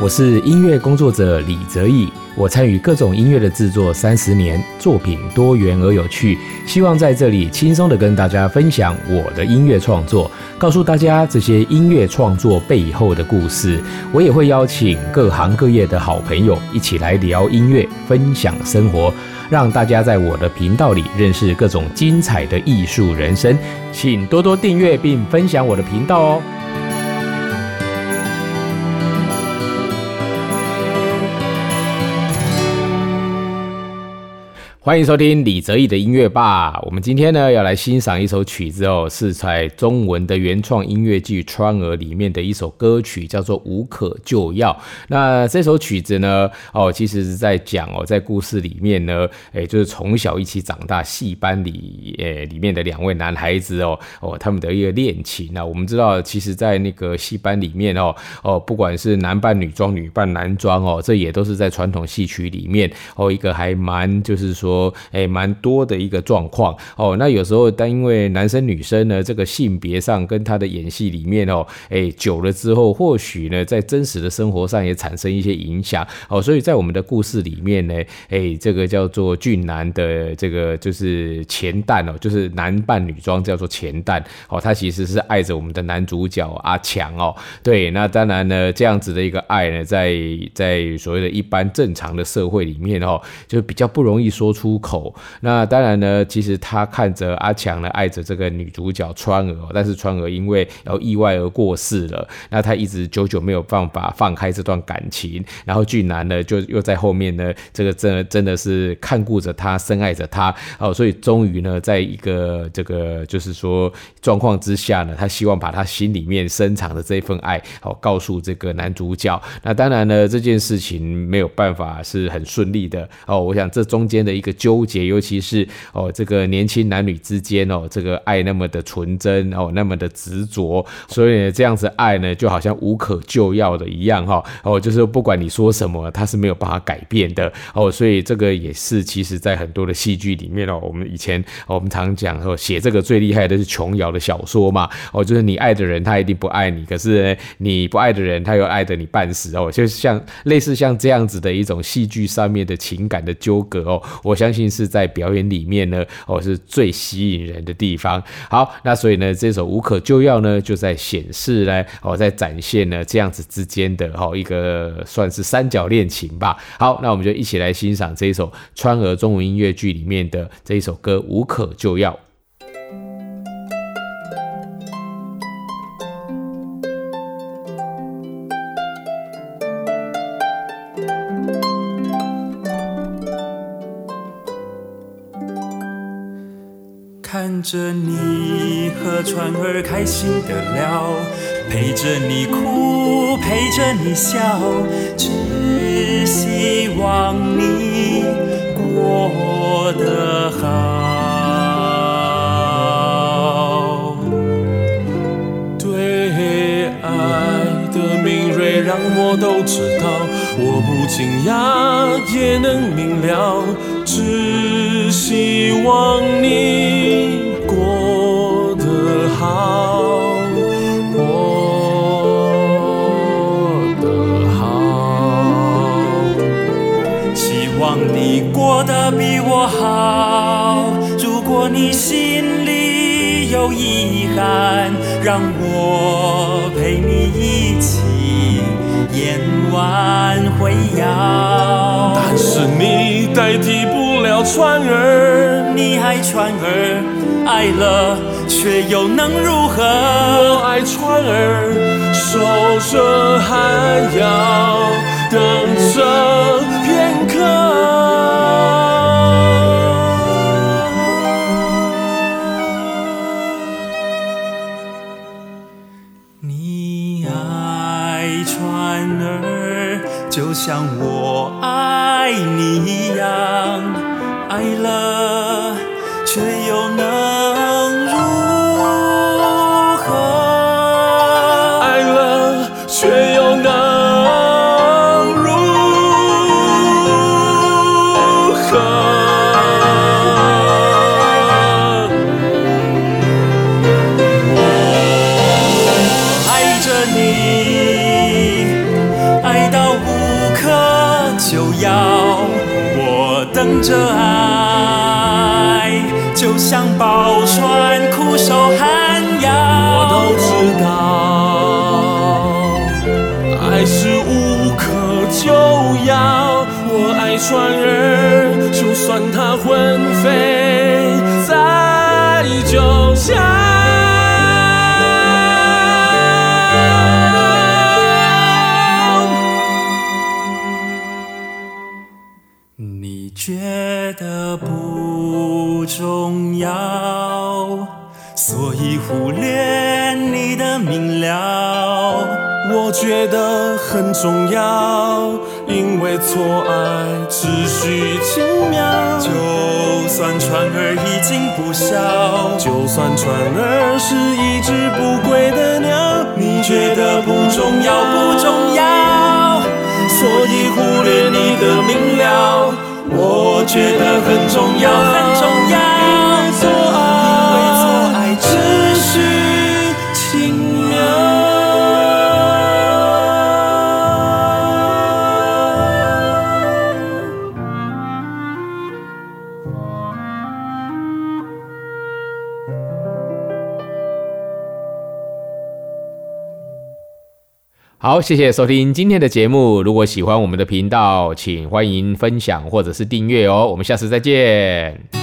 我是音乐工作者李泽义，我参与各种音乐的制作三十年，作品多元而有趣，希望在这里轻松的跟大家分享我的音乐创作，告诉大家这些音乐创作背后的故事。我也会邀请各行各业的好朋友一起来聊音乐，分享生活，让大家在我的频道里认识各种精彩的艺术人生。请多多订阅并分享我的频道哦。欢迎收听李泽义的音乐吧。我们今天呢要来欣赏一首曲子哦，是在中文的原创音乐剧《川儿》里面的一首歌曲，叫做《无可救药》。那这首曲子呢，哦，其实是在讲哦，在故事里面呢，诶，就是从小一起长大戏班里，诶，里面的两位男孩子哦，哦，他们的一个恋情。那我们知道，其实，在那个戏班里面哦，哦，不管是男扮女装、女扮男装哦，这也都是在传统戏曲里面哦，一个还蛮就是说。诶，蛮多的一个状况哦。那有时候，但因为男生女生呢，这个性别上跟他的演戏里面哦，诶，久了之后，或许呢，在真实的生活上也产生一些影响哦。所以在我们的故事里面呢，诶，这个叫做俊男的这个就是前旦哦，就是男扮女装叫做前旦哦，他其实是爱着我们的男主角阿强哦。对，那当然呢，这样子的一个爱呢，在在所谓的一般正常的社会里面哦，就比较不容易说出。出口，那当然呢，其实他看着阿强呢，爱着这个女主角川儿，但是川儿因为要意外而过世了，那他一直久久没有办法放开这段感情，然后俊男呢，就又在后面呢，这个真真的是看顾着他，深爱着他，哦，所以终于呢，在一个这个就是说状况之下呢，他希望把他心里面深藏的这份爱，好告诉这个男主角。那当然呢，这件事情没有办法是很顺利的，哦，我想这中间的一个。纠结，尤其是哦，这个年轻男女之间哦，这个爱那么的纯真哦，那么的执着，所以这样子爱呢，就好像无可救药的一样哈哦，就是不管你说什么，他是没有办法改变的哦，所以这个也是其实在很多的戏剧里面哦，我们以前我们常讲说写这个最厉害的是琼瑶的小说嘛哦，就是你爱的人他一定不爱你，可是你不爱的人他又爱的你半死哦，就像类似像这样子的一种戏剧上面的情感的纠葛哦，我相。信是在表演里面呢，哦，是最吸引人的地方。好，那所以呢，这首《无可救药》呢，就在显示呢，哦，在展现呢这样子之间的哦一个算是三角恋情吧。好，那我们就一起来欣赏这一首川俄中文音乐剧里面的这一首歌《无可救药》。看着你和川儿开心的聊，陪着你哭，陪着你笑，只希望你过得好。对爱的敏锐让我都知道，我不惊讶也能明了，只希望你。过得比我好。如果你心里有遗憾，让我陪你一起演完回谣。但是你代替不了川儿，你爱川儿。爱了，却又能如何？我爱川儿，爱船儿，就像我爱你一样，爱了，却又能。等着爱，就像宝船苦守寒窑。我都知道，爱是无可救药。我爱船儿，了。我觉得很重要，因为错爱只需轻描。就算船儿已经不小，就算船儿是一只不归的鸟，你觉得不重要，不重要，所以忽略你的明了。我觉得很重要，很重要，好，谢谢收听今天的节目。如果喜欢我们的频道，请欢迎分享或者是订阅哦。我们下次再见。